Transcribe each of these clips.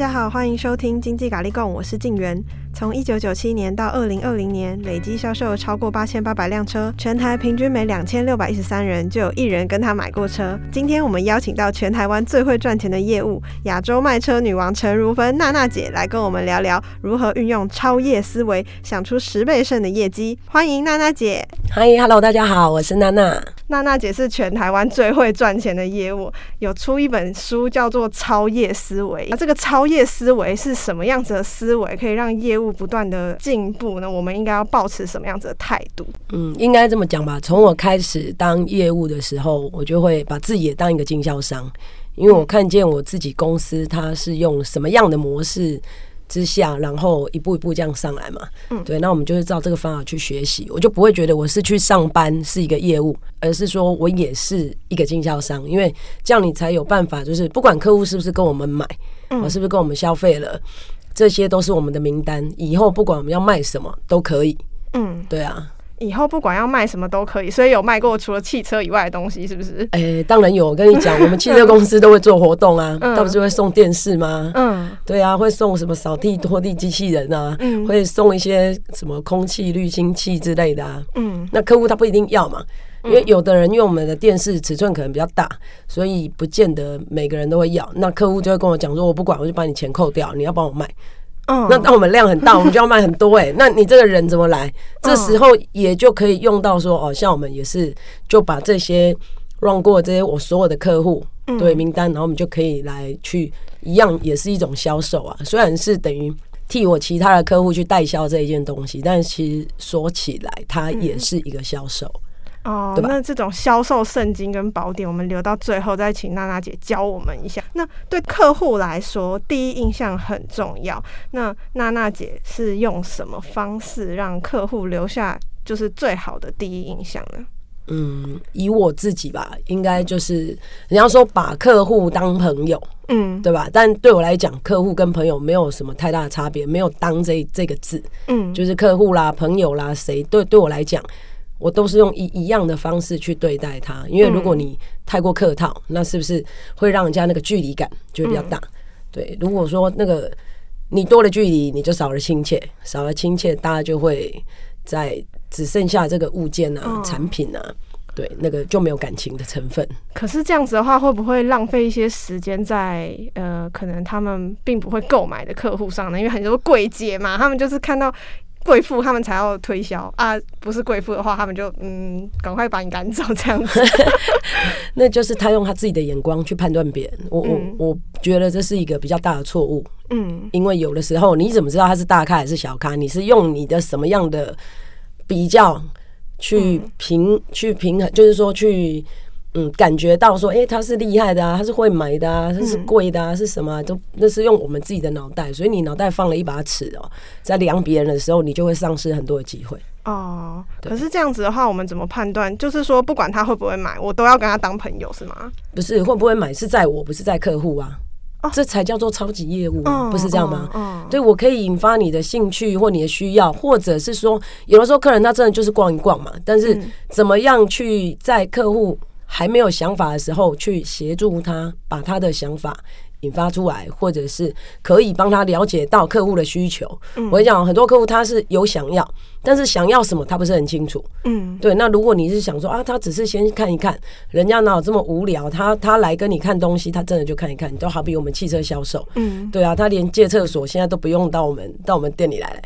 大家好，欢迎收听经济咖喱贡，我是静媛。从一九九七年到二零二零年，累计销售超过八千八百辆车，全台平均每两千六百一十三人就有一人跟他买过车。今天我们邀请到全台湾最会赚钱的业务——亚洲卖车女王陈如芬娜娜姐来跟我们聊聊如何运用超业思维，想出十倍胜的业绩。欢迎娜娜姐。Hi，Hello，大家好，我是娜娜。娜娜姐是全台湾最会赚钱的业务，有出一本书叫做《超业思维》。那这个超业思维是什么样子的思维，可以让业务不断的进步呢？我们应该要保持什么样子的态度？嗯，应该这么讲吧。从我开始当业务的时候，我就会把自己也当一个经销商，因为我看见我自己公司它是用什么样的模式之下，然后一步一步这样上来嘛。嗯，对，那我们就是照这个方法去学习，我就不会觉得我是去上班是一个业务，而是说我也是一个经销商，因为这样你才有办法，就是不管客户是不是跟我们买，我是不是跟我们消费了。这些都是我们的名单，以后不管我们要卖什么都可以。嗯，对啊，以后不管要卖什么都可以，所以有卖过除了汽车以外的东西，是不是？哎、欸，当然有。我跟你讲，我们汽车公司都会做活动啊，他、嗯、不是会送电视吗？嗯，对啊，会送什么扫地拖地机器人啊，嗯，会送一些什么空气滤清器之类的啊。嗯，那客户他不一定要嘛。因为有的人用我们的电视尺寸可能比较大，所以不见得每个人都会要。那客户就会跟我讲说：“我不管，我就把你钱扣掉，你要帮我卖。”嗯，那当我们量很大，我们就要卖很多哎、欸。那你这个人怎么来？这时候也就可以用到说哦，像我们也是就把这些 run 过这些我所有的客户对名单，然后我们就可以来去一样，也是一种销售啊。虽然是等于替我其他的客户去代销这一件东西，但其实说起来，它也是一个销售。哦，那这种销售圣经跟宝典，我们留到最后再请娜娜姐教我们一下。那对客户来说，第一印象很重要。那娜娜姐是用什么方式让客户留下就是最好的第一印象呢？嗯，以我自己吧，应该就是人家说把客户当朋友，嗯，对吧？但对我来讲，客户跟朋友没有什么太大的差别，没有当这这个字，嗯，就是客户啦、朋友啦，谁对对我来讲。我都是用一一样的方式去对待他，因为如果你太过客套，那是不是会让人家那个距离感就比较大？对，如果说那个你多了距离，你就少了亲切，少了亲切，大家就会在只剩下这个物件啊、产品啊，对，那个就没有感情的成分。可是这样子的话，会不会浪费一些时间在呃，可能他们并不会购买的客户上呢？因为很多柜姐嘛，他们就是看到。贵妇他们才要推销啊，不是贵妇的话，他们就嗯，赶快把你赶走这样子。那就是他用他自己的眼光去判断别人，我、嗯、我我觉得这是一个比较大的错误。嗯，因为有的时候你怎么知道他是大咖还是小咖？你是用你的什么样的比较去平、嗯、去平衡，就是说去。嗯，感觉到说，哎、欸，他是厉害的啊，他是会买的啊，他是贵的啊，是什么、啊？都那是用我们自己的脑袋，所以你脑袋放了一把尺哦，在量别人的时候，你就会丧失很多的机会。哦，可是这样子的话，我们怎么判断？就是说，不管他会不会买，我都要跟他当朋友，是吗？不是，会不会买是在我，不是在客户啊。哦，这才叫做超级业务，哦、不是这样吗？嗯、哦，对，我可以引发你的兴趣或你的需要，或者是说，有的时候客人他真的就是逛一逛嘛，但是怎么样去在客户。还没有想法的时候，去协助他把他的想法引发出来，或者是可以帮他了解到客户的需求。我跟你讲，很多客户他是有想要，但是想要什么他不是很清楚。嗯，对。那如果你是想说啊，他只是先看一看，人家哪有这么无聊？他他来跟你看东西，他真的就看一看。你都好比我们汽车销售，嗯，对啊，他连借厕所现在都不用到我们到我们店里来。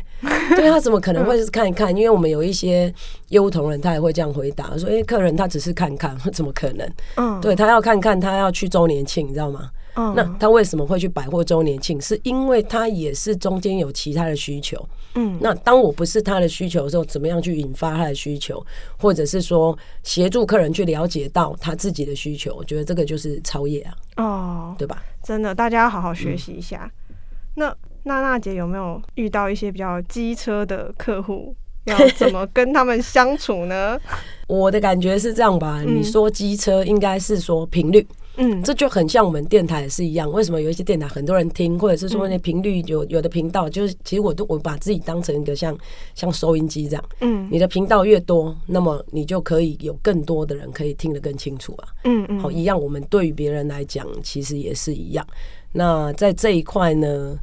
对，他怎么可能会是看一看？因为我们有一些业务同仁，他也会这样回答说：“哎，客人他只是看看，怎么可能？嗯，对，他要看看，他要去周年庆，你知道吗？嗯，那他为什么会去百货周年庆？是因为他也是中间有其他的需求。嗯，那当我不是他的需求的时候，怎么样去引发他的需求，或者是说协助客人去了解到他自己的需求？我觉得这个就是超业啊。哦，对吧？真的，大家要好好学习一下。嗯，那。娜娜姐有没有遇到一些比较机车的客户？要怎么跟他们相处呢？我的感觉是这样吧，你说机车应该是说频率，嗯，这就很像我们电台也是一样。为什么有一些电台很多人听，或者是说那频率有有的频道，就是其实我都我把自己当成一个像像收音机这样。嗯，你的频道越多，那么你就可以有更多的人可以听得更清楚啊。嗯嗯，好，一样，我们对于别人来讲，其实也是一样。那在这一块呢，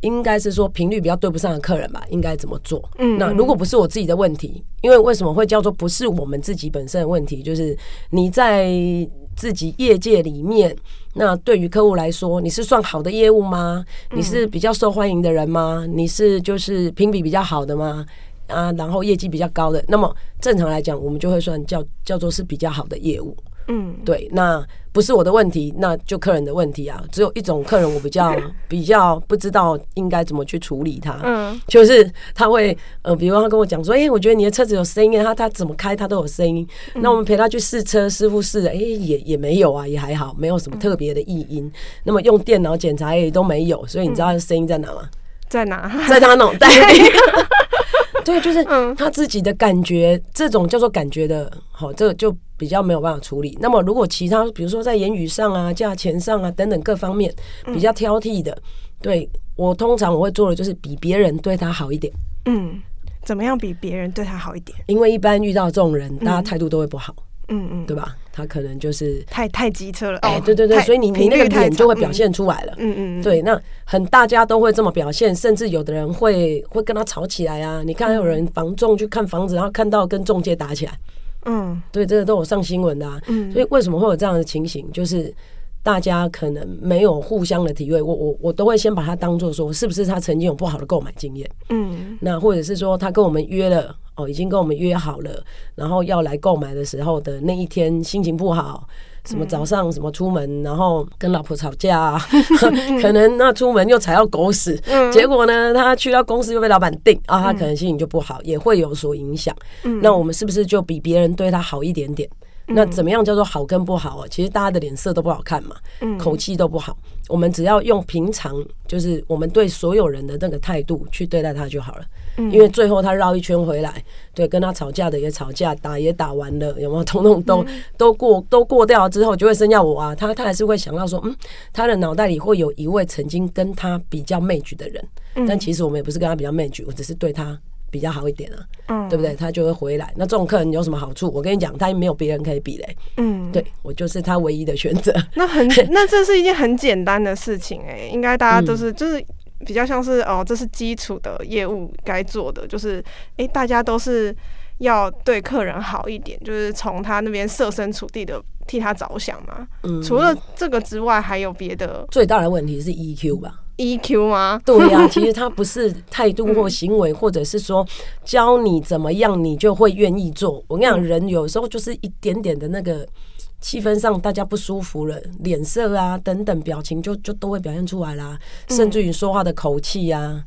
应该是说频率比较对不上的客人吧，应该怎么做？嗯，那如果不是我自己的问题，因为为什么会叫做不是我们自己本身的问题？就是你在自己业界里面，那对于客户来说，你是算好的业务吗？你是比较受欢迎的人吗？你是就是评比比较好的吗？啊，然后业绩比较高的，那么正常来讲，我们就会算叫叫做是比较好的业务。嗯，对，那不是我的问题，那就客人的问题啊。只有一种客人，我比较 比较不知道应该怎么去处理他。嗯，就是他会呃，比如他跟我讲说，哎、欸，我觉得你的车子有声音，他他怎么开他都有声音。嗯、那我们陪他去试车，师傅试了，哎、欸，也也没有啊，也还好，没有什么特别的异音。嗯、那么用电脑检查也都没有，所以你知道声音在哪吗？在哪？在他脑袋里。对，就是他自己的感觉，这种叫做感觉的，好，这个就。比较没有办法处理。那么，如果其他，比如说在言语上啊、价钱上啊等等各方面比较挑剔的，对我通常我会做的就是比别人对他好一点。嗯，怎么样比别人对他好一点？因为一般遇到这种人，大家态度都会不好。嗯嗯，对吧？他可能就是太太机车了。哎，对对对，所以你你那个脸就会表现出来了。嗯嗯，对，那很大家都会这么表现，甚至有的人会会跟他吵起来啊。你看，还有人房仲去看房子，然后看到跟中介打起来。嗯，对，这个都有上新闻的啊。嗯，所以为什么会有这样的情形？就是大家可能没有互相的体会。我我我都会先把它当做说，是不是他曾经有不好的购买经验？嗯，那或者是说他跟我们约了哦，已经跟我们约好了，然后要来购买的时候的那一天心情不好。什么早上什么出门，然后跟老婆吵架啊，可能那出门又踩到狗屎，结果呢，他去到公司又被老板定啊，他可能心情就不好，也会有所影响。那我们是不是就比别人对他好一点点？那怎么样叫做好跟不好啊？其实大家的脸色都不好看嘛，口气都不好。我们只要用平常，就是我们对所有人的那个态度去对待他就好了。因为最后他绕一圈回来，对，跟他吵架的也吵架，打也打完了，有没有？统统都都过都过掉之后，就会剩下我啊。他他还是会想到说，嗯，他的脑袋里会有一位曾经跟他比较 match 的人，但其实我们也不是跟他比较 match，我只是对他。比较好一点啊，嗯，对不对？他就会回来。那这种客人有什么好处？我跟你讲，他也没有别人可以比嘞。嗯，对，我就是他唯一的选择。那很，那这是一件很简单的事情哎、欸，应该大家都是就是比较像是哦，这是基础的业务该做的，就是哎、欸，大家都是要对客人好一点，就是从他那边设身处地的替他着想嘛。嗯，除了这个之外，还有别的？最大的问题是 EQ 吧。EQ 吗？对呀、啊，其实他不是态度 或行为，或者是说教你怎么样，你就会愿意做。我跟你讲，人有时候就是一点点的那个气氛上，大家不舒服了，脸色啊等等表情就就都会表现出来啦，甚至于说话的口气啊。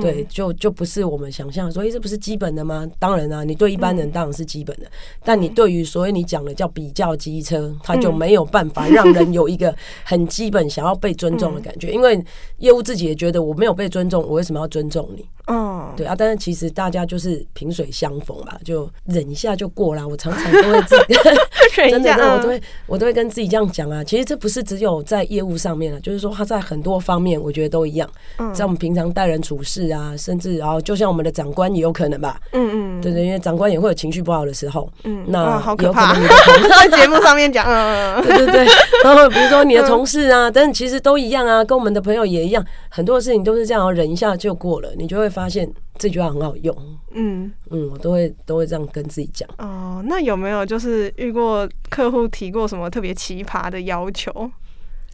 对，就就不是我们想象，所以这不是基本的吗？当然啊，你对一般人当然是基本的，但你对于所谓你讲的叫比较机车，他就没有办法让人有一个很基本想要被尊重的感觉，因为业务自己也觉得我没有被尊重，我为什么要尊重你？嗯，对啊，但是其实大家就是萍水相逢吧，就忍一下就过了。我常常都会自己 真的，真的，我都会我都会跟自己这样讲啊。其实这不是只有在业务上面啊，就是说他在很多方面，我觉得都一样。在我们平常待人处事啊，甚至然后就像我们的长官也有可能吧。嗯嗯，对对，因为长官也会有情绪不好的时候。嗯，那好可怕。在节目上面讲，嗯，对对对。然后比如说你的同事啊，但其实都一样啊，跟我们的朋友也一样，很多事情都是这样，忍一下就过了，你就会。发现这句话很好用，嗯嗯，我都会都会这样跟自己讲。哦，那有没有就是遇过客户提过什么特别奇葩的要求？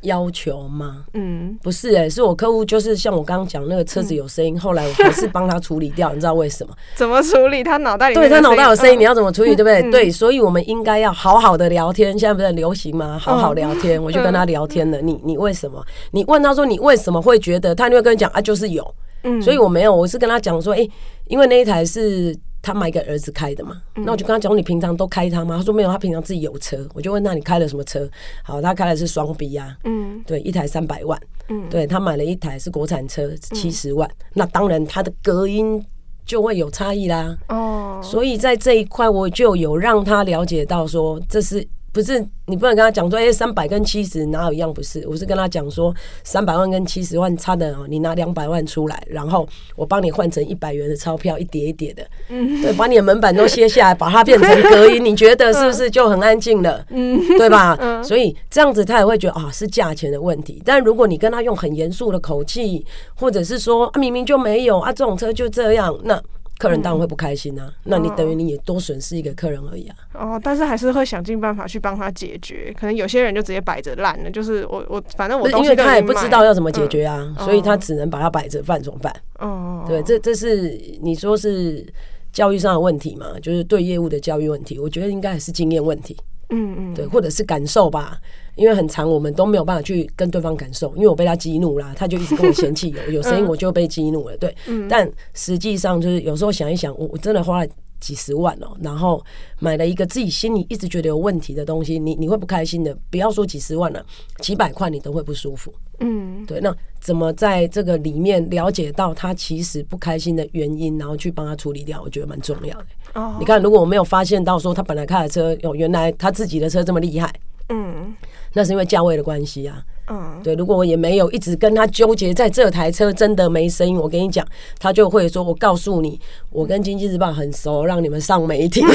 要求吗？嗯，不是哎、欸，是我客户就是像我刚刚讲那个车子有声音，嗯、后来我还是帮他处理掉，你知道为什么？怎么处理？他脑袋里对他脑袋有声音，你要怎么处理？对不对？嗯、对，所以我们应该要好好的聊天。现在不是很流行吗？好好聊天，嗯、我就跟他聊天了。你你为什么？你问他说你为什么会觉得？他就会跟你讲啊，就是有。嗯，所以我没有，我是跟他讲说，哎、欸，因为那一台是他买给儿子开的嘛，那、嗯、我就跟他讲，你平常都开它吗？他说没有，他平常自己有车。我就问那你开了什么车？好，他开的是双 B 啊，嗯，对，一台三百万，嗯，对他买了一台是国产车七十万，嗯、那当然他的隔音就会有差异啦。哦，所以在这一块我就有让他了解到说，这是不是你不能跟他讲说，哎，三百跟七十哪有一样不是？我是跟他讲说，三百万跟七十万差的哦，你拿两百万出来，然后我帮你换成一百元的钞票，一叠一叠的，嗯，对，把你的门板都卸下来，把它变成隔音，你觉得是不是就很安静了？嗯，对吧？嗯，所以这样子他也会觉得啊，是价钱的问题。但如果你跟他用很严肃的口气，或者是说啊，明明就没有啊，这种车就这样，那。客人当然会不开心啊，嗯、那你等于你也多损失一个客人而已啊。哦，但是还是会想尽办法去帮他解决。可能有些人就直接摆着烂了，就是我我反正我因为他也不知道要怎么解决啊，嗯、所以他只能把它摆着，办怎么办？哦，对，这这是你说是教育上的问题嘛？就是对业务的教育问题，我觉得应该还是经验问题。嗯嗯，对，或者是感受吧。因为很长，我们都没有办法去跟对方感受，因为我被他激怒啦，他就一直跟我嫌弃有 有声音，我就被激怒了。对，但实际上就是有时候想一想，我我真的花了几十万哦，然后买了一个自己心里一直觉得有问题的东西，你你会不开心的。不要说几十万了，几百块你都会不舒服。嗯，对。那怎么在这个里面了解到他其实不开心的原因，然后去帮他处理掉？我觉得蛮重要的。哦，你看，如果我没有发现到说他本来开的车，哦，原来他自己的车这么厉害。嗯。那是因为价位的关系啊，嗯，对。如果我也没有一直跟他纠结在这台车真的没声音，我跟你讲，他就会说：“我告诉你，我跟经济日报很熟，让你们上媒体。”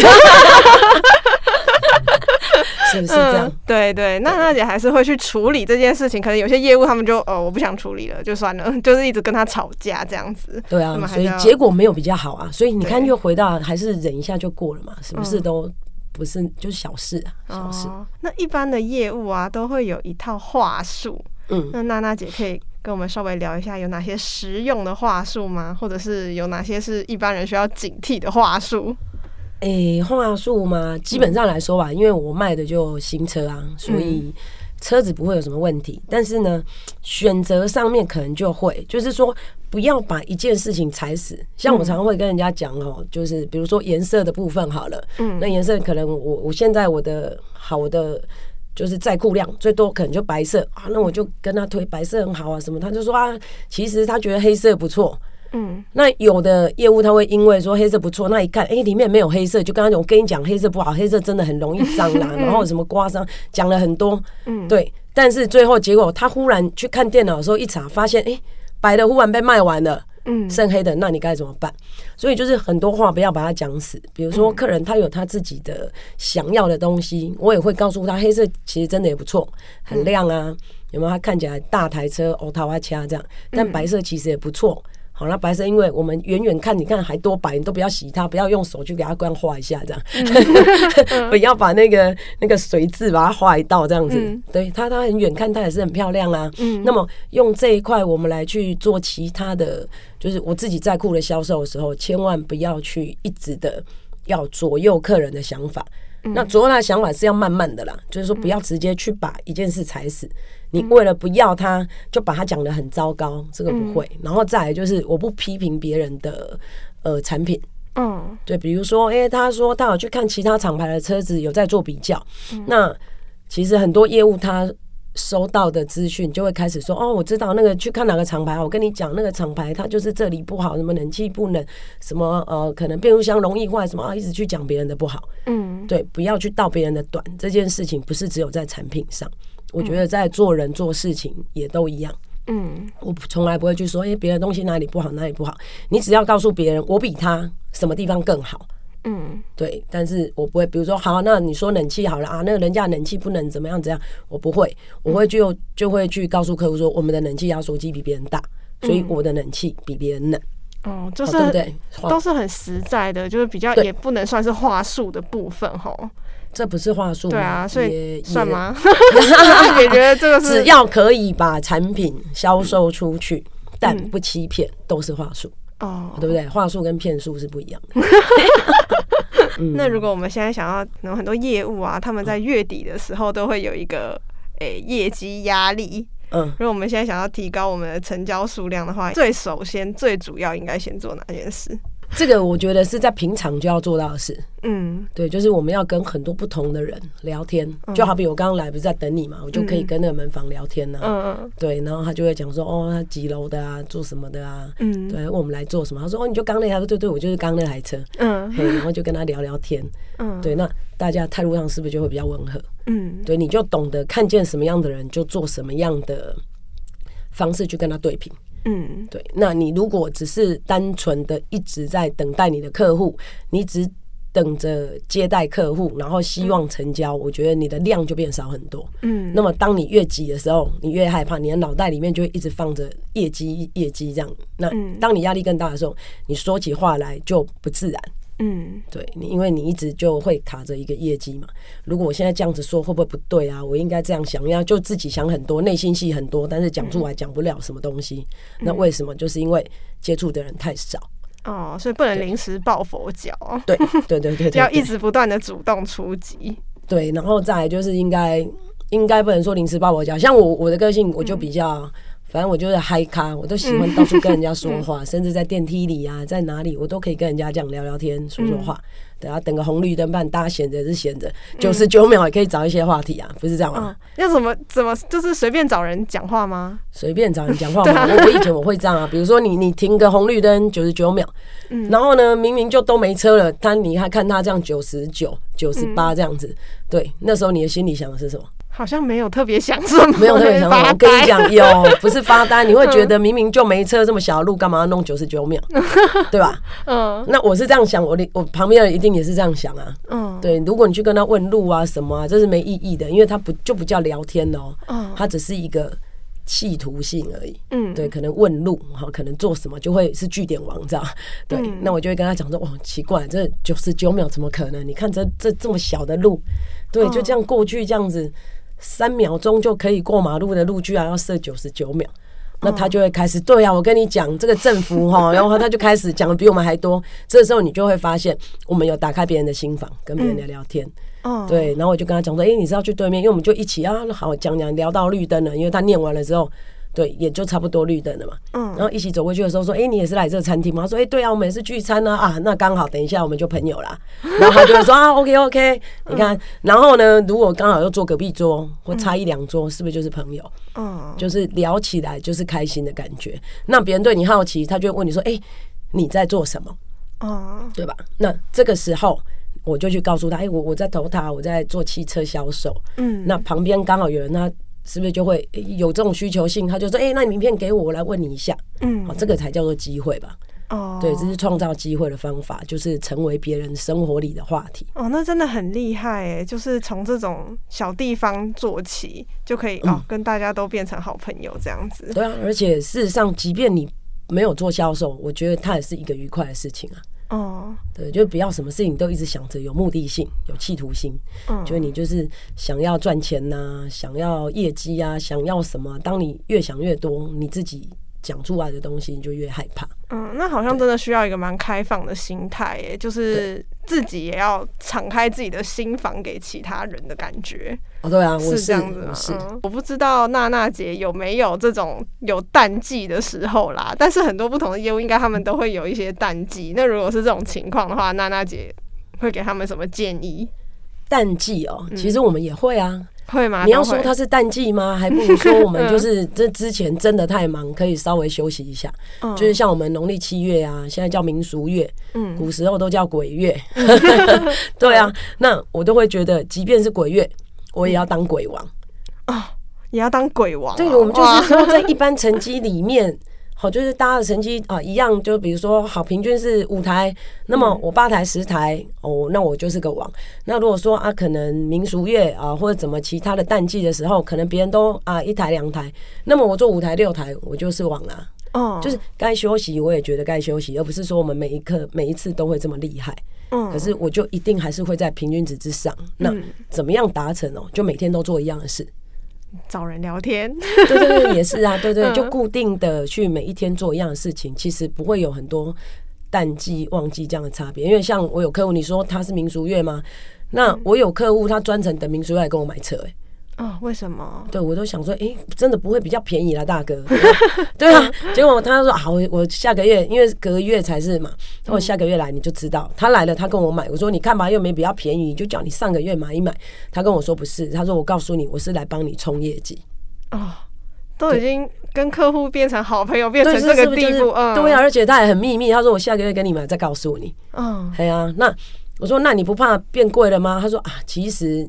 是不是这样？嗯、对对，那娜姐还是会去处理这件事情。可能有些业务他们就哦，我不想处理了，就算了，就是一直跟他吵架这样子。对啊，所以结果没有比较好啊。所以你看，又回到还是忍一下就过了嘛，什么事都。不是，就是小事啊，小事。哦，那一般的业务啊，都会有一套话术。嗯，那娜娜姐可以跟我们稍微聊一下，有哪些实用的话术吗？或者是有哪些是一般人需要警惕的话术？诶、欸，话术嘛，基本上来说吧，嗯、因为我卖的就新车啊，所以。车子不会有什么问题，但是呢，选择上面可能就会，就是说不要把一件事情踩死。像我常常会跟人家讲哦，就是比如说颜色的部分好了，嗯，那颜色可能我我现在我的好的就是在库量最多可能就白色。啊，那我就跟他推白色很好啊什么，他就说啊，其实他觉得黑色不错。嗯，那有的业务他会因为说黑色不错，那一看，哎、欸，里面没有黑色，就刚刚我跟你讲黑色不好，黑色真的很容易脏啦，然后什么刮伤，讲了很多，嗯，对，但是最后结果他忽然去看电脑的时候一查，发现哎、欸，白的忽然被卖完了，嗯，剩黑的，那你该怎么办？所以就是很多话不要把它讲死，比如说客人他有他自己的想要的东西，我也会告诉他，黑色其实真的也不错，很亮啊，有没有？他看起来大台车，哦桃花掐这样，但白色其实也不错。好，那白色，因为我们远远看，你看还多白，你都不要洗它，不要用手去给它光画一下，这样，不要把那个那个水渍把它画一道，这样子，嗯、对它，它很远看它也是很漂亮啊。嗯，那么用这一块我们来去做其他的，就是我自己在库的销售的时候，千万不要去一直的要左右客人的想法。那左右他的想法是要慢慢的啦，就是说不要直接去把一件事踩死。你为了不要他，就把他讲得很糟糕，这个不会。然后再来就是，我不批评别人的呃产品，嗯，对，比如说，诶，他说他有去看其他厂牌的车子，有在做比较。那其实很多业务他。收到的资讯就会开始说哦，我知道那个去看哪个厂牌，我跟你讲那个厂牌它就是这里不好，什么冷气不能，什么呃可能变速箱容易坏，什么啊一直去讲别人的不好，嗯，对，不要去道别人的短，这件事情不是只有在产品上，我觉得在做人做事情也都一样，嗯，我从来不会去说哎别的东西哪里不好哪里不好，你只要告诉别人我比他什么地方更好。嗯，对，但是我不会，比如说，好，那你说冷气好了啊，那个人家冷气不能怎么样怎样，我不会，我会就就会去告诉客户说，我们的冷气压缩机比别人大，所以我的冷气比别人冷。哦，就是对对，都是很实在的，就是比较也不能算是话术的部分吼。这不是话术，对啊，所以算吗？也觉得这个是只要可以把产品销售出去，但不欺骗，都是话术。哦，对不对？话术跟骗术是不一样的。那如果我们现在想要有很多业务啊，他们在月底的时候都会有一个诶、欸、业绩压力。嗯，如果我们现在想要提高我们的成交数量的话，最首先最主要应该先做哪件事？这个我觉得是在平常就要做到的事。嗯，对，就是我们要跟很多不同的人聊天，嗯、就好比我刚刚来不是在等你嘛，我就可以跟那个门房聊天呐、啊。嗯对，然后他就会讲说，哦，他几楼的啊，做什么的啊？嗯，对，问我们来做什么？他说，哦，你就刚那台，对对，我就是刚那台车。嗯，嘿，然后就跟他聊聊天。嗯，对，那大家态度上是不是就会比较温和？嗯，对，你就懂得看见什么样的人，就做什么样的方式去跟他对平。嗯，对。那你如果只是单纯的一直在等待你的客户，你只等着接待客户，然后希望成交，嗯、我觉得你的量就变少很多。嗯。那么当你越挤的时候，你越害怕，你的脑袋里面就会一直放着业绩、业绩这样。那当你压力更大的时候，你说起话来就不自然。嗯，对，你因为你一直就会卡着一个业绩嘛。如果我现在这样子说，会不会不对啊？我应该这样想，要就自己想很多，内心戏很多，但是讲出来讲不了什么东西。嗯、那为什么？就是因为接触的人太少。哦，所以不能临时抱佛脚。对对对对对，要一直不断的主动出击。对，然后再来就是应该应该不能说临时抱佛脚。像我我的个性，我就比较。嗯反正我就是嗨咖，我都喜欢到处跟人家说话，嗯、甚至在电梯里啊，在哪里我都可以跟人家这样聊聊天、说说话。嗯、等下等个红绿灯，半大家闲着是闲着，九十九秒也可以找一些话题啊，不是这样吗？嗯、要怎么怎么就是随便找人讲话吗？随便找人讲话吗？我我以前我会这样啊，比如说你你停个红绿灯九十九秒，嗯、然后呢明明就都没车了，他你还看他这样九十九、九十八这样子，对，那时候你的心里想的是什么？好像没有特别想什么，没有特别想什么。我跟你讲，有不是发呆，你会觉得明明就没车，这么小的路干嘛要弄九十九秒，对吧？嗯，那我是这样想，我的我旁边的人一定也是这样想啊。嗯，对，如果你去跟他问路啊什么啊，这是没意义的，因为他不就不叫聊天哦，嗯，他只是一个企图性而已。嗯，对，可能问路哈，可能做什么就会是据点王，这样？对，那我就会跟他讲说，哇，奇怪，这九十九秒怎么可能？你看这这这么小的路，对，就这样过去这样子。三秒钟就可以过马路的路，居然要设九十九秒，那他就会开始对啊，我跟你讲这个政府哈，然后他就开始讲的比我们还多。这时候你就会发现，我们有打开别人的心房，跟别人聊聊天。对，然后我就跟他讲说，哎，你是要去对面，因为我们就一起啊，好讲讲聊到绿灯了，因为他念完了之后。对，也就差不多绿灯了嘛。嗯，然后一起走过去的时候说：“哎，你也是来这个餐厅吗？”他说：“哎，对啊，我们也是聚餐呢。啊，那刚好，等一下我们就朋友啦。” 然后他就会说：“啊，OK OK，你看，然后呢，如果刚好又坐隔壁桌或差一两桌，是不是就是朋友？嗯，就是聊起来就是开心的感觉。那别人对你好奇，他就会问你说：“哎，你在做什么？”哦，对吧？那这个时候我就去告诉他：“哎，我我在投塔，我在做汽车销售。”嗯，那旁边刚好有人他。是不是就会有这种需求性？他就说：“哎、欸，那你名片给我，我来问你一下。”嗯，好，这个才叫做机会吧？哦，对，这是创造机会的方法，就是成为别人生活里的话题。哦，那真的很厉害哎！就是从这种小地方做起，就可以哦，跟大家都变成好朋友这样子。嗯、对啊，而且事实上，即便你没有做销售，我觉得它也是一个愉快的事情啊。哦，对，就不要什么事情都一直想着有目的性、有企图心。嗯，就你就是想要赚钱呐、啊，想要业绩啊，想要什么？当你越想越多，你自己。讲出来的东西你就越害怕。嗯，那好像真的需要一个蛮开放的心态，耶，就是自己也要敞开自己的心房给其他人的感觉。哦，对啊，我是这样子吗？是，嗯，我不知道娜娜姐有没有这种有淡季的时候啦，但是很多不同的业务应该他们都会有一些淡季。那如果是这种情况的话，娜娜姐会给他们什么建议？淡季哦，其实我们也会啊。嗯会吗？你要说它是淡季吗？还不如说我们 就是这之前真的太忙，可以稍微休息一下。嗯、就是像我们农历七月啊，现在叫民俗月，嗯，古时候都叫鬼月。对啊，那我都会觉得，即便是鬼月，我也要当鬼王啊、哦，也要当鬼王、哦。对，我们就是说，在一般成绩里面。好，就是大家的成绩啊一样，就比如说好，平均是五台，那么我八台十台哦，那我就是个王。那如果说啊，可能民俗月啊或者怎么其他的淡季的时候，可能别人都啊一台两台，那么我做五台六台，我就是王啦。哦，就是该休息我也觉得该休息，而不是说我们每一刻每一次都会这么厉害。嗯，可是我就一定还是会在平均值之上。那怎么样达成哦？就每天都做一样的事。找人聊天，对对对，也是啊，对对，就固定的去每一天做一样的事情，其实不会有很多淡季旺季这样的差别。因为像我有客户，你说他是民俗月吗？那我有客户，他专程等民俗月来跟我买车，哎，哦，为什么？对，我都想说，哎、欸，真的不会比较便宜啦，大哥。对啊，结果他说好，我下个月因为隔个月才是嘛，然后下个月来你就知道。他来了，他跟我买，我说你看吧，又没比较便宜，就叫你上个月买一买。他跟我说不是，他说我告诉你，我是来帮你冲业绩。哦，都已经跟客户变成好朋友，变成这个地步，嗯，对啊，而且他也很秘密，他说我下个月跟你买再告诉你。嗯，对啊，那我说那你不怕变贵了吗？他说啊，其实。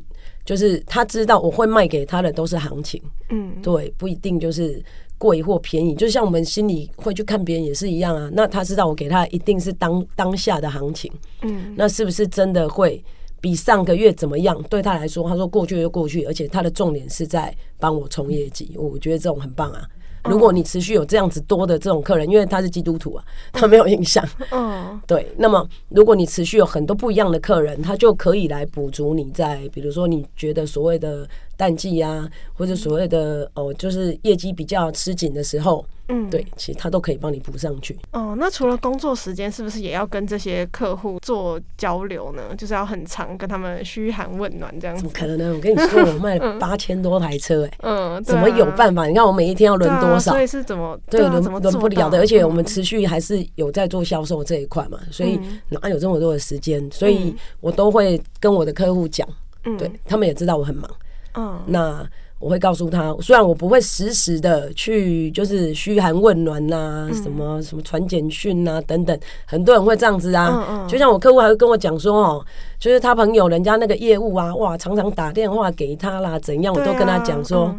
就是他知道我会卖给他的都是行情，嗯，对，不一定就是贵或便宜，就像我们心里会去看别人也是一样啊。那他知道我给他一定是当当下的行情，嗯，那是不是真的会比上个月怎么样？对他来说，他说过去就过去，而且他的重点是在帮我冲业绩，我觉得这种很棒啊。如果你持续有这样子多的这种客人，因为他是基督徒啊，他没有印象。嗯，对。那么，如果你持续有很多不一样的客人，他就可以来补足你在，比如说你觉得所谓的淡季啊，或者所谓的哦，就是业绩比较吃紧的时候。嗯，对，其实他都可以帮你补上去。哦，那除了工作时间，是不是也要跟这些客户做交流呢？就是要很长跟他们嘘寒问暖这样子？怎么可能呢？我跟你说，我卖了 八千多台车，欸，哎，嗯，怎么有办法？你看我每一天要轮多少？所以是怎么对轮轮不了的？而且我们持续还是有在做销售这一块嘛，所以哪有这么多的时间？所以我都会跟我的客户讲，对他们也知道我很忙。嗯，那。我会告诉他，虽然我不会时时的去就是嘘寒问暖呐、啊，什么什么传简讯呐等等，很多人会这样子啊。就像我客户还会跟我讲说哦，就是他朋友人家那个业务啊，哇，常常打电话给他啦，怎样，我都跟他讲说，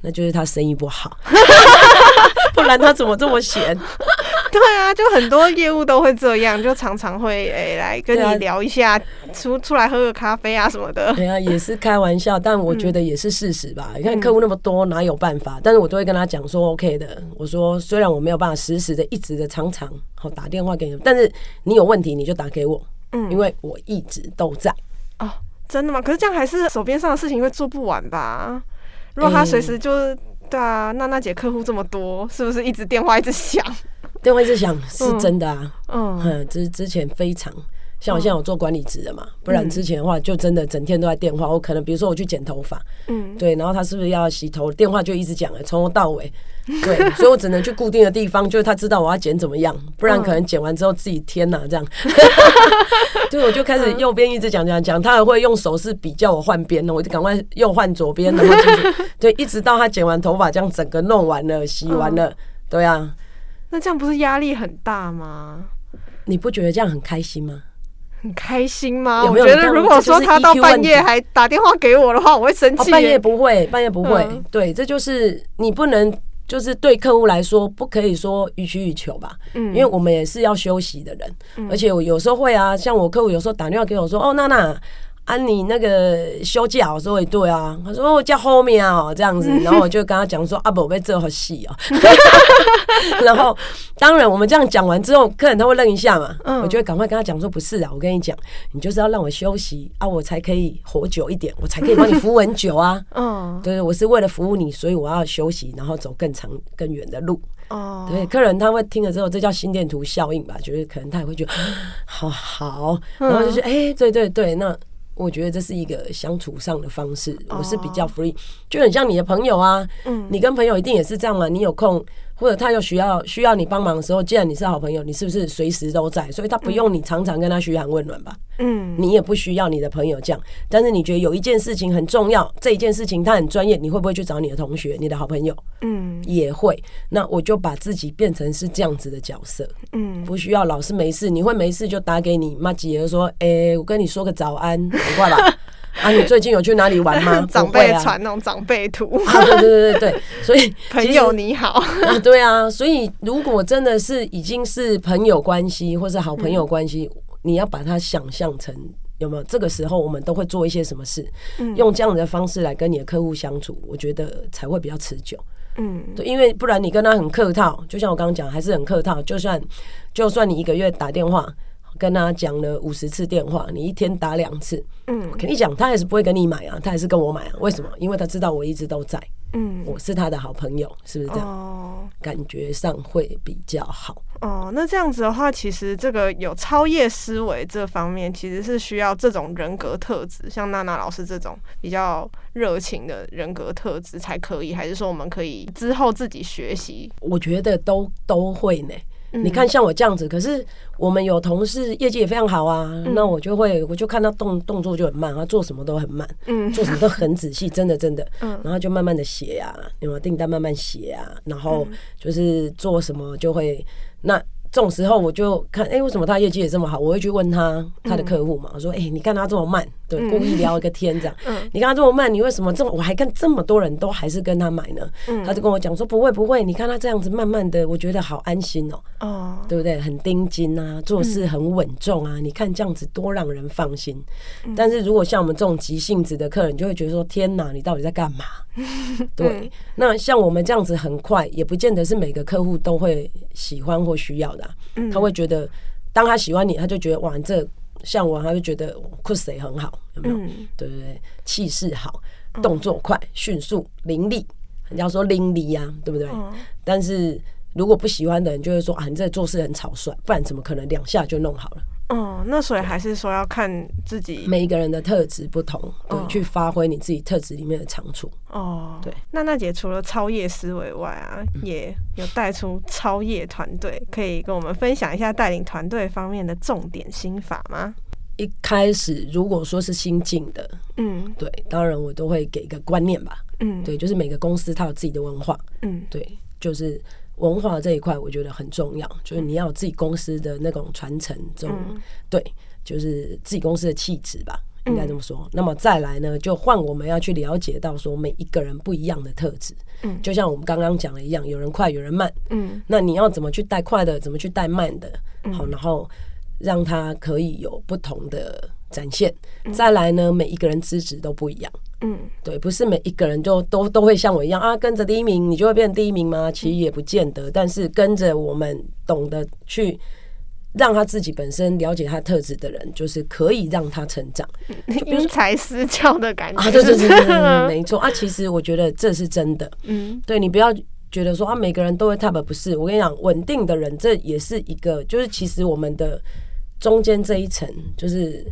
那就是他生意不好，不然他怎么这么闲？对啊，就很多业务都会这样，就常常会诶、欸、来跟你聊一下，出出来喝个咖啡啊什么的。对啊，也是开玩笑，但我觉得也是事实吧。你看客户那么多，哪有办法？但是我都会跟他讲说 OK 的。我说虽然我没有办法实时的一直的常常好打电话给你，但是你有问题你就打给我，嗯，因为我一直都在。哦，真的吗？可是这样还是手边上的事情会做不完吧？如果他随时就是对啊，娜娜姐客户这么多，是不是一直电话一直响？电话一直想是真的啊，嗯，嗯，之之前非常像我现在有做管理职的嘛，不然之前的话就真的整天都在电话。我可能比如说我去剪头发，嗯，对，然后他是不是要洗头，电话就一直讲，从头到尾，对，所以我只能去固定的地方，就是他知道我要剪怎么样，不然可能剪完之后自己天哪这样，对，我就开始右边一直讲讲讲，他还会用手势比较我换边呢，我就赶快又换左边，然后就是 对，一直到他剪完头发这样整个弄完了，洗完了，对啊。那这样不是压力很大吗？你不觉得这样很开心吗？很开心吗？我觉得如果说他到半夜还打电话给我的话，我会生气。半夜不会，半夜不会。对，这就是你不能，就是对客户来说，不可以说予取予求吧。嗯，因为我们也是要休息的人，而且我有时候会啊，像我客户有时候打电话给我说：“哦，娜娜。”啊，你那个休假，我说也对啊。他说我叫后面啊，这样子，然后我就跟他讲说，啊不，我被这好戏哦。然后当然我们这样讲完之后，客人他会愣一下嘛，我就会赶快跟他讲说，不是啊，我跟你讲，你就是要让我休息啊，我才可以活久一点，我才可以帮你服务很久啊。嗯，对，我是为了服务你，所以我要休息，然后走更长更远的路。哦，对，客人他会听了之后，这叫心电图效应吧？就是可能他也会觉得好好，然后就是哎，对对对，那。我觉得这是一个相处上的方式，我是比较 free，就很像你的朋友啊，嗯你跟朋友一定也是这样嘛，你有空。或者他有需要需要你帮忙的时候，既然你是好朋友，你是不是随时都在？所以他不用你常常跟他嘘寒问暖吧？嗯，你也不需要你的朋友这样。但是你觉得有一件事情很重要，这一件事情他很专业，你会不会去找你的同学、你的好朋友？嗯，也会。那我就把自己变成是这样子的角色。嗯，不需要老是没事，你会没事就打给你妈姐说：“哎，我跟你说个早安，很快吧。”啊，你最近有去哪里玩吗？长辈传那种长辈图。啊，对对对对对，所以 朋友你好。啊，对啊，所以如果真的是已经是朋友关系或是好朋友关系，嗯、你要把它想象成有没有？这个时候我们都会做一些什么事？嗯、用这样的方式来跟你的客户相处，我觉得才会比较持久。嗯，对，因为不然你跟他很客套，就像我刚刚讲，还是很客套。就算就算你一个月打电话。跟他讲了五十次电话，你一天打两次，嗯，我跟你讲，他还是不会跟你买啊，他还是跟我买啊。为什么？因为他知道我一直都在，嗯，我是他的好朋友，是不是这样？哦，感觉上会比较好。哦，那这样子的话，其实这个有超越思维这方面，其实是需要这种人格特质，像娜娜老师这种比较热情的人格特质才可以，还是说我们可以之后自己学习？我觉得都都会呢。你看，像我这样子，可是我们有同事业绩也非常好啊，嗯、那我就会，我就看他动动作就很慢，他做什么都很慢，嗯，做什么都很仔细，真的真的，嗯，然后就慢慢的写啊，有没有订单慢慢写啊，然后就是做什么就会那。这种时候我就看，哎、欸，为什么他业绩也这么好？我会去问他他的客户嘛，我说，哎、欸，你看他这么慢，对，故意聊一个天这样。你看他这么慢，你为什么这么？我还看这么多人都还是跟他买呢？他就跟我讲说，不会不会，你看他这样子慢慢的，我觉得好安心哦、喔，哦，对不对？很盯紧啊，做事很稳重啊，你看这样子多让人放心。但是如果像我们这种急性子的客人，就会觉得说，天哪，你到底在干嘛？对，那像我们这样子很快，也不见得是每个客户都会喜欢或需要的、啊。他会觉得，当他喜欢你，他就觉得哇，这像我，他就觉得酷谁很好，有没有？对对对，气势好，动作快，迅速凌厉，人家说凌厉呀，对不对？但是如果不喜欢的人，就会说啊，你这做事很草率，不然怎么可能两下就弄好了？哦，那所以还是说要看自己每一个人的特质不同，对，去发挥你自己特质里面的长处。哦，对。娜娜姐除了超越思维外啊，也有带出超越团队，可以跟我们分享一下带领团队方面的重点心法吗？一开始如果说是新进的，嗯，对，当然我都会给一个观念吧，嗯，对，就是每个公司它有自己的文化，嗯，对，就是。文化这一块我觉得很重要，就是你要有自己公司的那种传承，这种对，就是自己公司的气质吧，应该这么说。那么再来呢，就换我们要去了解到说每一个人不一样的特质，嗯，就像我们刚刚讲的一样，有人快，有人慢，嗯，那你要怎么去带快的，怎么去带慢的，好，然后让他可以有不同的展现。再来呢，每一个人资质都不一样。嗯，对，不是每一个人就都都会像我一样啊，跟着第一名你就会变成第一名吗？其实也不见得。但是跟着我们懂得去让他自己本身了解他特质的人，就是可以让他成长，因材施教的感觉啊，对对对对，没错啊。其实我觉得这是真的。嗯，对，你不要觉得说啊，每个人都会 top，不是。我跟你讲，稳定的人这也是一个，就是其实我们的中间这一层就是。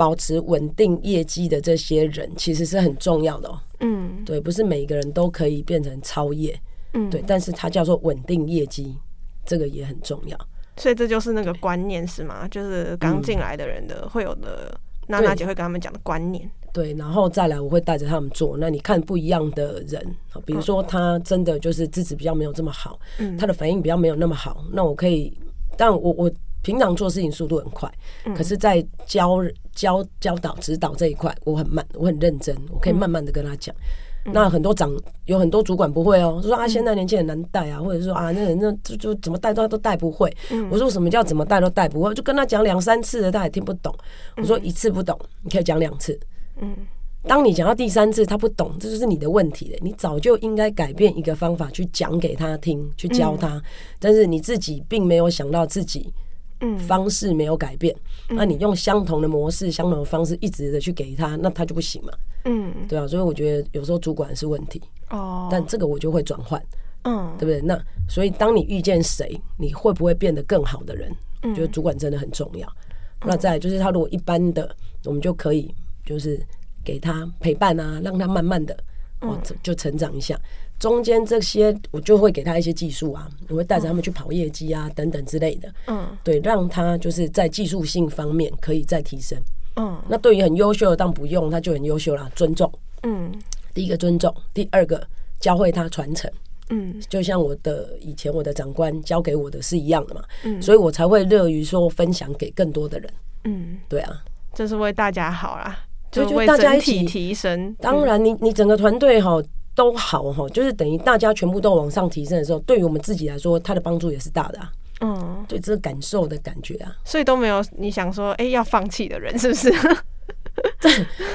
保持稳定业绩的这些人，其实是很重要的哦。嗯，对，不是每一个人都可以变成超业。嗯，对，但是它叫做稳定业绩，这个也很重要。所以这就是那个观念是吗？就是刚进来的人的会有的，娜娜姐会跟他们讲的观念。对，然后再来我会带着他们做。那你看不一样的人，比如说他真的就是资质比较没有这么好，他的反应比较没有那么好，那我可以，但我我。平常做事情速度很快，可是，在教教教导指导这一块，我很慢，我很认真，我可以慢慢的跟他讲。那很多长有很多主管不会哦，就说啊，现在年轻人难带啊，或者说啊，那那就就怎么带都都带不会。我说什么叫怎么带都带不会？就跟他讲两三次了，他也听不懂。我说一次不懂，你可以讲两次。嗯，当你讲到第三次他不懂，这就是你的问题了。你早就应该改变一个方法去讲给他听，去教他，但是你自己并没有想到自己。方式没有改变，那你用相同的模式、相同的方式一直的去给他，那他就不行嘛。嗯，对啊，所以我觉得有时候主管是问题哦，但这个我就会转换，嗯，对不对？那所以当你遇见谁，你会不会变得更好的人？我觉得主管真的很重要。那再就是他如果一般的，我们就可以就是给他陪伴啊，让他慢慢的哦就成长一下。中间这些我就会给他一些技术啊，我会带着他们去跑业绩啊等等之类的。嗯，对，让他就是在技术性方面可以再提升。嗯，那对于很优秀的，当不用他就很优秀啦，尊重。嗯，第一个尊重，第二个教会他传承。嗯，就像我的以前我的长官教给我的是一样的嘛。嗯，所以我才会乐于说分享给更多的人。嗯，对啊，这是为大家好啦，就为整体提升。当然你，你你整个团队哈。都好哈，就是等于大家全部都往上提升的时候，对于我们自己来说，它的帮助也是大的啊。嗯，对，这个感受的感觉啊，所以都没有你想说，哎、欸，要放弃的人是不是？这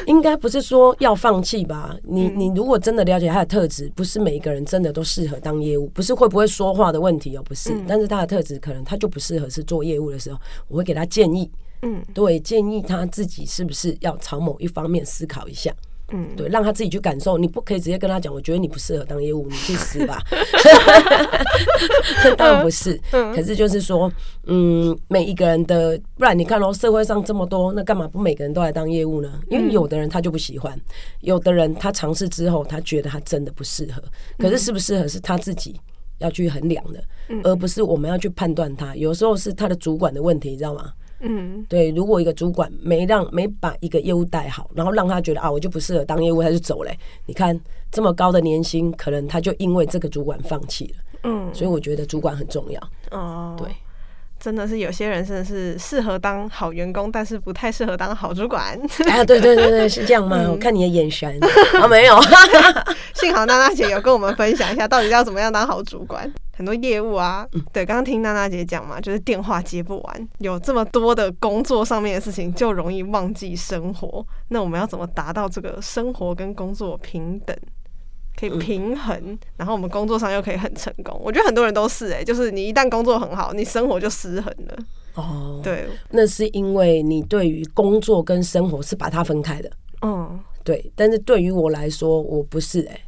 应该不是说要放弃吧？你你如果真的了解他的特质，不是每一个人真的都适合当业务，不是会不会说话的问题哦，不是。但是他的特质可能他就不适合是做业务的时候，我会给他建议。嗯，对，建议他自己是不是要朝某一方面思考一下。嗯，对，让他自己去感受。你不可以直接跟他讲，我觉得你不适合当业务，你去死吧。当然不是，可是就是说，嗯，每一个人的，不然你看哦，社会上这么多，那干嘛不每个人都来当业务呢？因为有的人他就不喜欢，有的人他尝试之后，他觉得他真的不适合。可是适不适合是他自己要去衡量的，而不是我们要去判断他。有时候是他的主管的问题，你知道吗？嗯，对，如果一个主管没让没把一个业务带好，然后让他觉得啊，我就不适合当业务，他就走嘞。你看这么高的年薪，可能他就因为这个主管放弃了。嗯，所以我觉得主管很重要。哦，对，真的是有些人真的是适合当好员工，但是不太适合当好主管。啊，对对对对，是这样吗？嗯、我看你的眼神 啊，没有。幸好娜娜姐有跟我们分享一下，到底要怎么样当好主管。很多业务啊，对，刚刚听娜娜姐讲嘛，就是电话接不完，有这么多的工作上面的事情，就容易忘记生活。那我们要怎么达到这个生活跟工作平等，可以平衡，然后我们工作上又可以很成功？我觉得很多人都是哎、欸，就是你一旦工作很好，你生活就失衡了。哦，对，那是因为你对于工作跟生活是把它分开的。嗯，对，但是对于我来说，我不是哎、欸。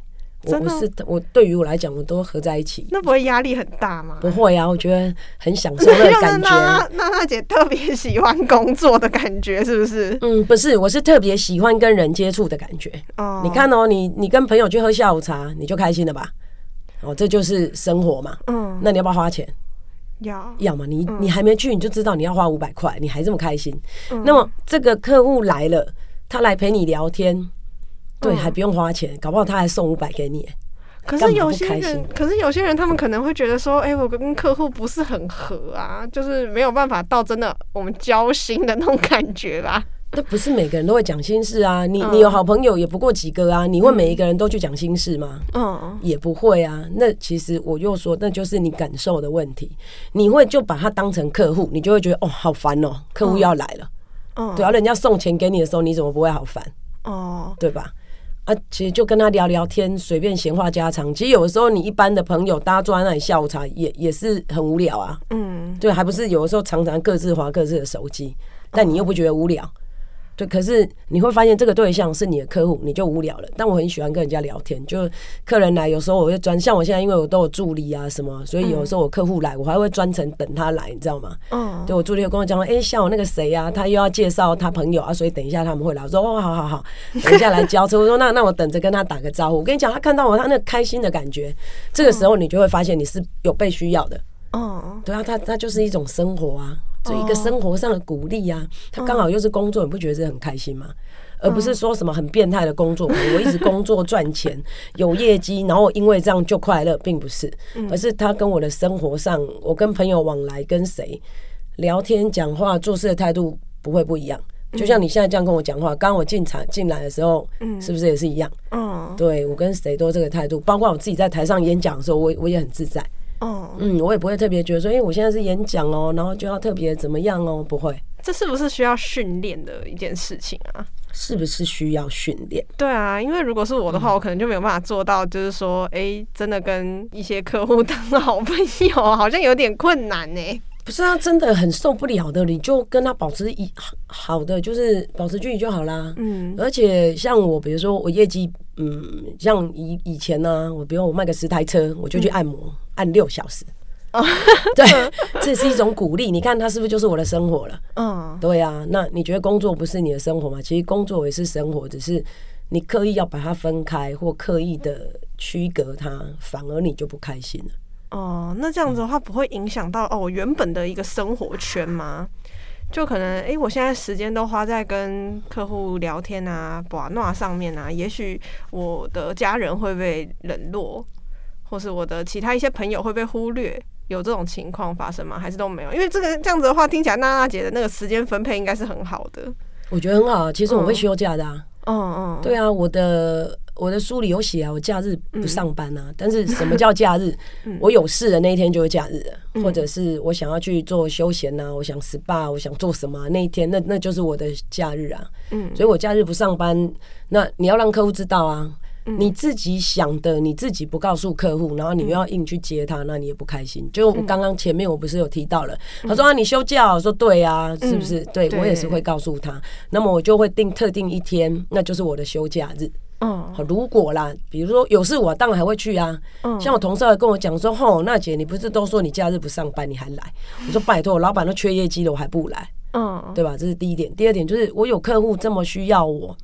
我不是我，对于我来讲，我都合在一起。那不会压力很大吗？不会啊，我觉得很享受那个感觉。娜娜姐特别喜欢工作的感觉，是不是？嗯，不是，我是特别喜欢跟人接触的感觉。哦，你看哦，你你跟朋友去喝下午茶，你就开心了吧？哦，这就是生活嘛。嗯，那你要不要花钱？要要嘛？你你还没去，你就知道你要花五百块，你还这么开心。那么这个客户来了，他来陪你聊天。对，还不用花钱，搞不好他还送五百给你。可是有些人，可是有些人，他们可能会觉得说，哎、欸，我跟客户不是很合啊，就是没有办法到真的我们交心的那种感觉吧。那不是每个人都会讲心事啊，你你有好朋友也不过几个啊，你会每一个人都去讲心事吗？嗯，也不会啊。那其实我又说，那就是你感受的问题。你会就把他当成客户，你就会觉得哦，好烦哦，客户要来了。嗯，对啊，人家送钱给你的时候，你怎么不会好烦？哦，对吧？啊，其实就跟他聊聊天，随便闲话家常。其实有的时候，你一般的朋友，大家坐在那里下午茶，也也是很无聊啊。嗯，对，还不是有的时候常常各自划各自的手机，但你又不觉得无聊。对，可是你会发现这个对象是你的客户，你就无聊了。但我很喜欢跟人家聊天，就客人来，有时候我会专像我现在，因为我都有助理啊什么，所以有时候我客户来，我还会专程等他来，你知道吗？嗯，对我助理有跟我讲说，哎、欸，像我那个谁啊，他又要介绍他朋友啊，所以等一下他们会来。我说哦，好好好，等一下来交车。我说那那我等着跟他打个招呼。我跟你讲，他看到我他那个开心的感觉，这个时候你就会发现你是有被需要的。哦，对啊，他他就是一种生活啊。就一个生活上的鼓励啊，他刚好又是工作，你不觉得这很开心吗？而不是说什么很变态的工作，我一直工作赚钱有业绩，然后因为这样就快乐，并不是，而是他跟我的生活上，我跟朋友往来，跟谁聊天、讲话、做事的态度不会不一样。就像你现在这样跟我讲话，刚刚我进场进来的时候，嗯是不是也是一样？嗯，对，我跟谁都这个态度，包括我自己在台上演讲的时候，我我也很自在。哦，嗯，我也不会特别觉得说，因为我现在是演讲哦，然后就要特别怎么样哦，不会。这是不是需要训练的一件事情啊？是不是需要训练？对啊，因为如果是我的话，我可能就没有办法做到，就是说，哎，真的跟一些客户 当好朋友，好像有点困难呢。不是啊真的很受不了的，你就跟他保持一好的，就是保持距离就好啦。嗯，而且像我，比如说我业绩，嗯，像以以前呢、啊，我比如我卖个十台车，我就去按摩，嗯、按六小时。哦，对，这是一种鼓励。你看他是不是就是我的生活了？嗯，对啊。那你觉得工作不是你的生活吗？其实工作也是生活，只是你刻意要把它分开，或刻意的区隔它，反而你就不开心了。哦，那这样子的话不会影响到哦，我原本的一个生活圈吗？就可能诶、欸，我现在时间都花在跟客户聊天啊、玩闹上面啊，也许我的家人会被冷落，或是我的其他一些朋友会被忽略，有这种情况发生吗？还是都没有？因为这个这样子的话，听起来娜娜姐的那个时间分配应该是很好的。我觉得很好，其实我会休假的啊。嗯嗯，对啊，我的我的书里有写啊，我假日不上班啊。但是什么叫假日？我有事的那一天就是假日，或者是我想要去做休闲呐，我想 SPA，我想做什么那一天，那那就是我的假日啊。嗯，所以我假日不上班，那你要让客户知道啊。你自己想的，你自己不告诉客户，然后你又要硬去接他，那你也不开心。就我刚刚前面我不是有提到了，他说啊，你休假，我说对啊，是不是？对，我也是会告诉他，那么我就会定特定一天，那就是我的休假日。嗯，好，如果啦，比如说有事，我当然还会去啊。像我同事还跟我讲说，吼，娜姐，你不是都说你假日不上班，你还来？我说拜托，我老板都缺业绩了，我还不来？嗯，对吧？这是第一点。第二点就是我有客户这么需要我。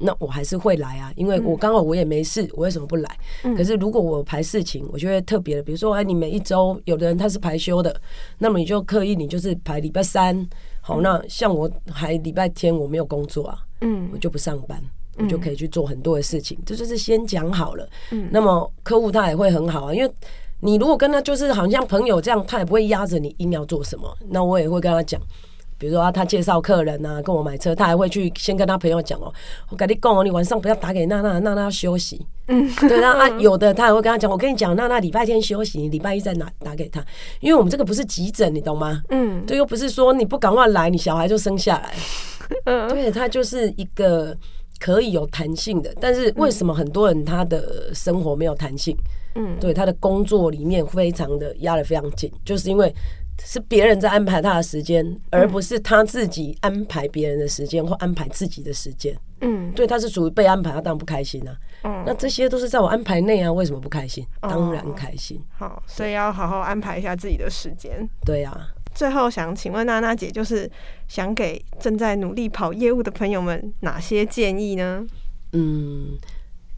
那我还是会来啊，因为我刚好我也没事，我为什么不来？可是如果我排事情，我就会特别的，比如说，哎，你每一周有的人他是排休的，那么你就刻意你就是排礼拜三，好，那像我还礼拜天我没有工作啊，嗯，我就不上班，我就可以去做很多的事情，这就是先讲好了，嗯，那么客户他也会很好啊，因为你如果跟他就是好像朋友这样，他也不会压着你硬要做什么，那我也会跟他讲。比如说啊，他介绍客人啊，跟我买车，他还会去先跟他朋友讲哦，我跟你讲哦，你晚上不要打给娜娜，娜娜要休息。嗯，对啊，有的他还会跟他讲，我跟你讲，娜娜礼拜天休息，你礼拜一再拿打给他，因为我们这个不是急诊，你懂吗？嗯，对，又不是说你不赶快来，你小孩就生下来。嗯，对，他就是一个可以有弹性的，但是为什么很多人他的生活没有弹性？嗯，对，他的工作里面非常的压得非常紧，就是因为。是别人在安排他的时间，而不是他自己安排别人的时间或安排自己的时间。嗯，对，他是属于被安排，他当然不开心啊。嗯，那这些都是在我安排内啊，为什么不开心？当然开心。好，所以要好好安排一下自己的时间。对啊。最后想请问娜娜姐，就是想给正在努力跑业务的朋友们哪些建议呢？嗯，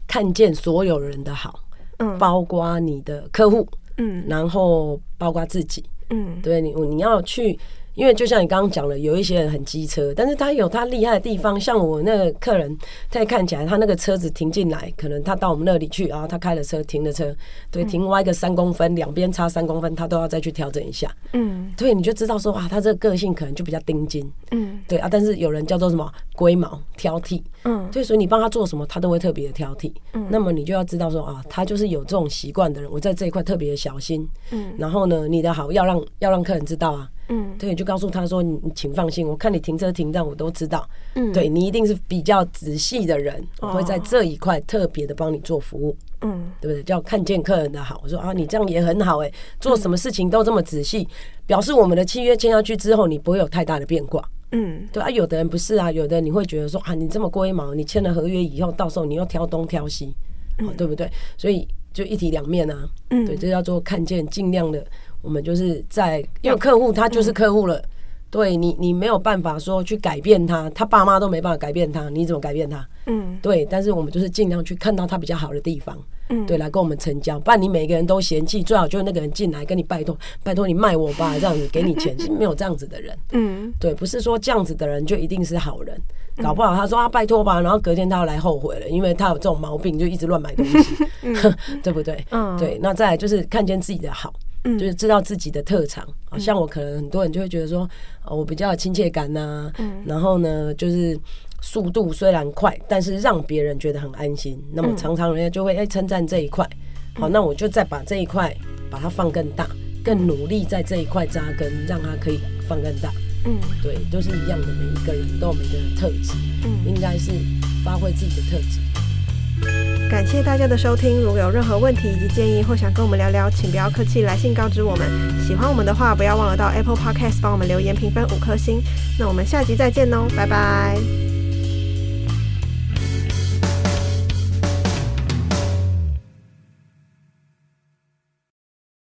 看见所有人的好，嗯，包括你的客户，嗯，然后包括自己。嗯，对你，你要去。因为就像你刚刚讲了，有一些人很机车，但是他有他厉害的地方。像我那个客人，他也看起来他那个车子停进来，可能他到我们那里去，然后他开了车停了车，对，停歪个三公分，两边差三公分，他都要再去调整一下。嗯，对，你就知道说啊，他这个个性可能就比较盯紧。嗯，对啊，但是有人叫做什么龟毛挑剔。嗯，对，所以你帮他做什么，他都会特别的挑剔。嗯，那么你就要知道说啊，他就是有这种习惯的人，我在这一块特别的小心。嗯，然后呢，你的好要让要让客人知道啊。嗯，对，就告诉他说：“你请放心，我看你停车停站，我都知道。嗯，对你一定是比较仔细的人，我会在这一块特别的帮你做服务。嗯，对不对？叫看见客人的好。我说啊，你这样也很好哎，做什么事情都这么仔细，表示我们的契约签下去之后，你不会有太大的变卦。嗯，对啊，有的人不是啊，有的人你会觉得说啊，你这么龟毛，你签了合约以后，到时候你又挑东挑西，对不对？所以就一体两面啊。嗯，对，这叫做看见，尽量的。”我们就是在，因为客户他就是客户了，对你，你没有办法说去改变他，他爸妈都没办法改变他，你怎么改变他？嗯，对，但是我们就是尽量去看到他比较好的地方，嗯，对，来跟我们成交，不然你每个人都嫌弃，最好就是那个人进来跟你拜托，拜托你卖我吧，这样子给你钱，是没有这样子的人，嗯，对，不是说这样子的人就一定是好人，搞不好他说啊拜托吧，然后隔天他要来后悔了，因为他有这种毛病，就一直乱买东西，嗯，对不对？嗯，对，那再来就是看见自己的好。嗯，就是知道自己的特长，好像我可能很多人就会觉得说，我比较有亲切感呐，然后呢，就是速度虽然快，但是让别人觉得很安心。那么常常人家就会哎称赞这一块，好，那我就再把这一块把它放更大，更努力在这一块扎根，让它可以放更大。嗯，对，都是一样的，每一个人都有每个人的特质，嗯，应该是发挥自己的特质。感谢大家的收听，如果有任何问题以及建议，或想跟我们聊聊，请不要客气，来信告知我们。喜欢我们的话，不要忘了到 Apple Podcast 帮我们留言评分五颗星。那我们下集再见喽，拜拜。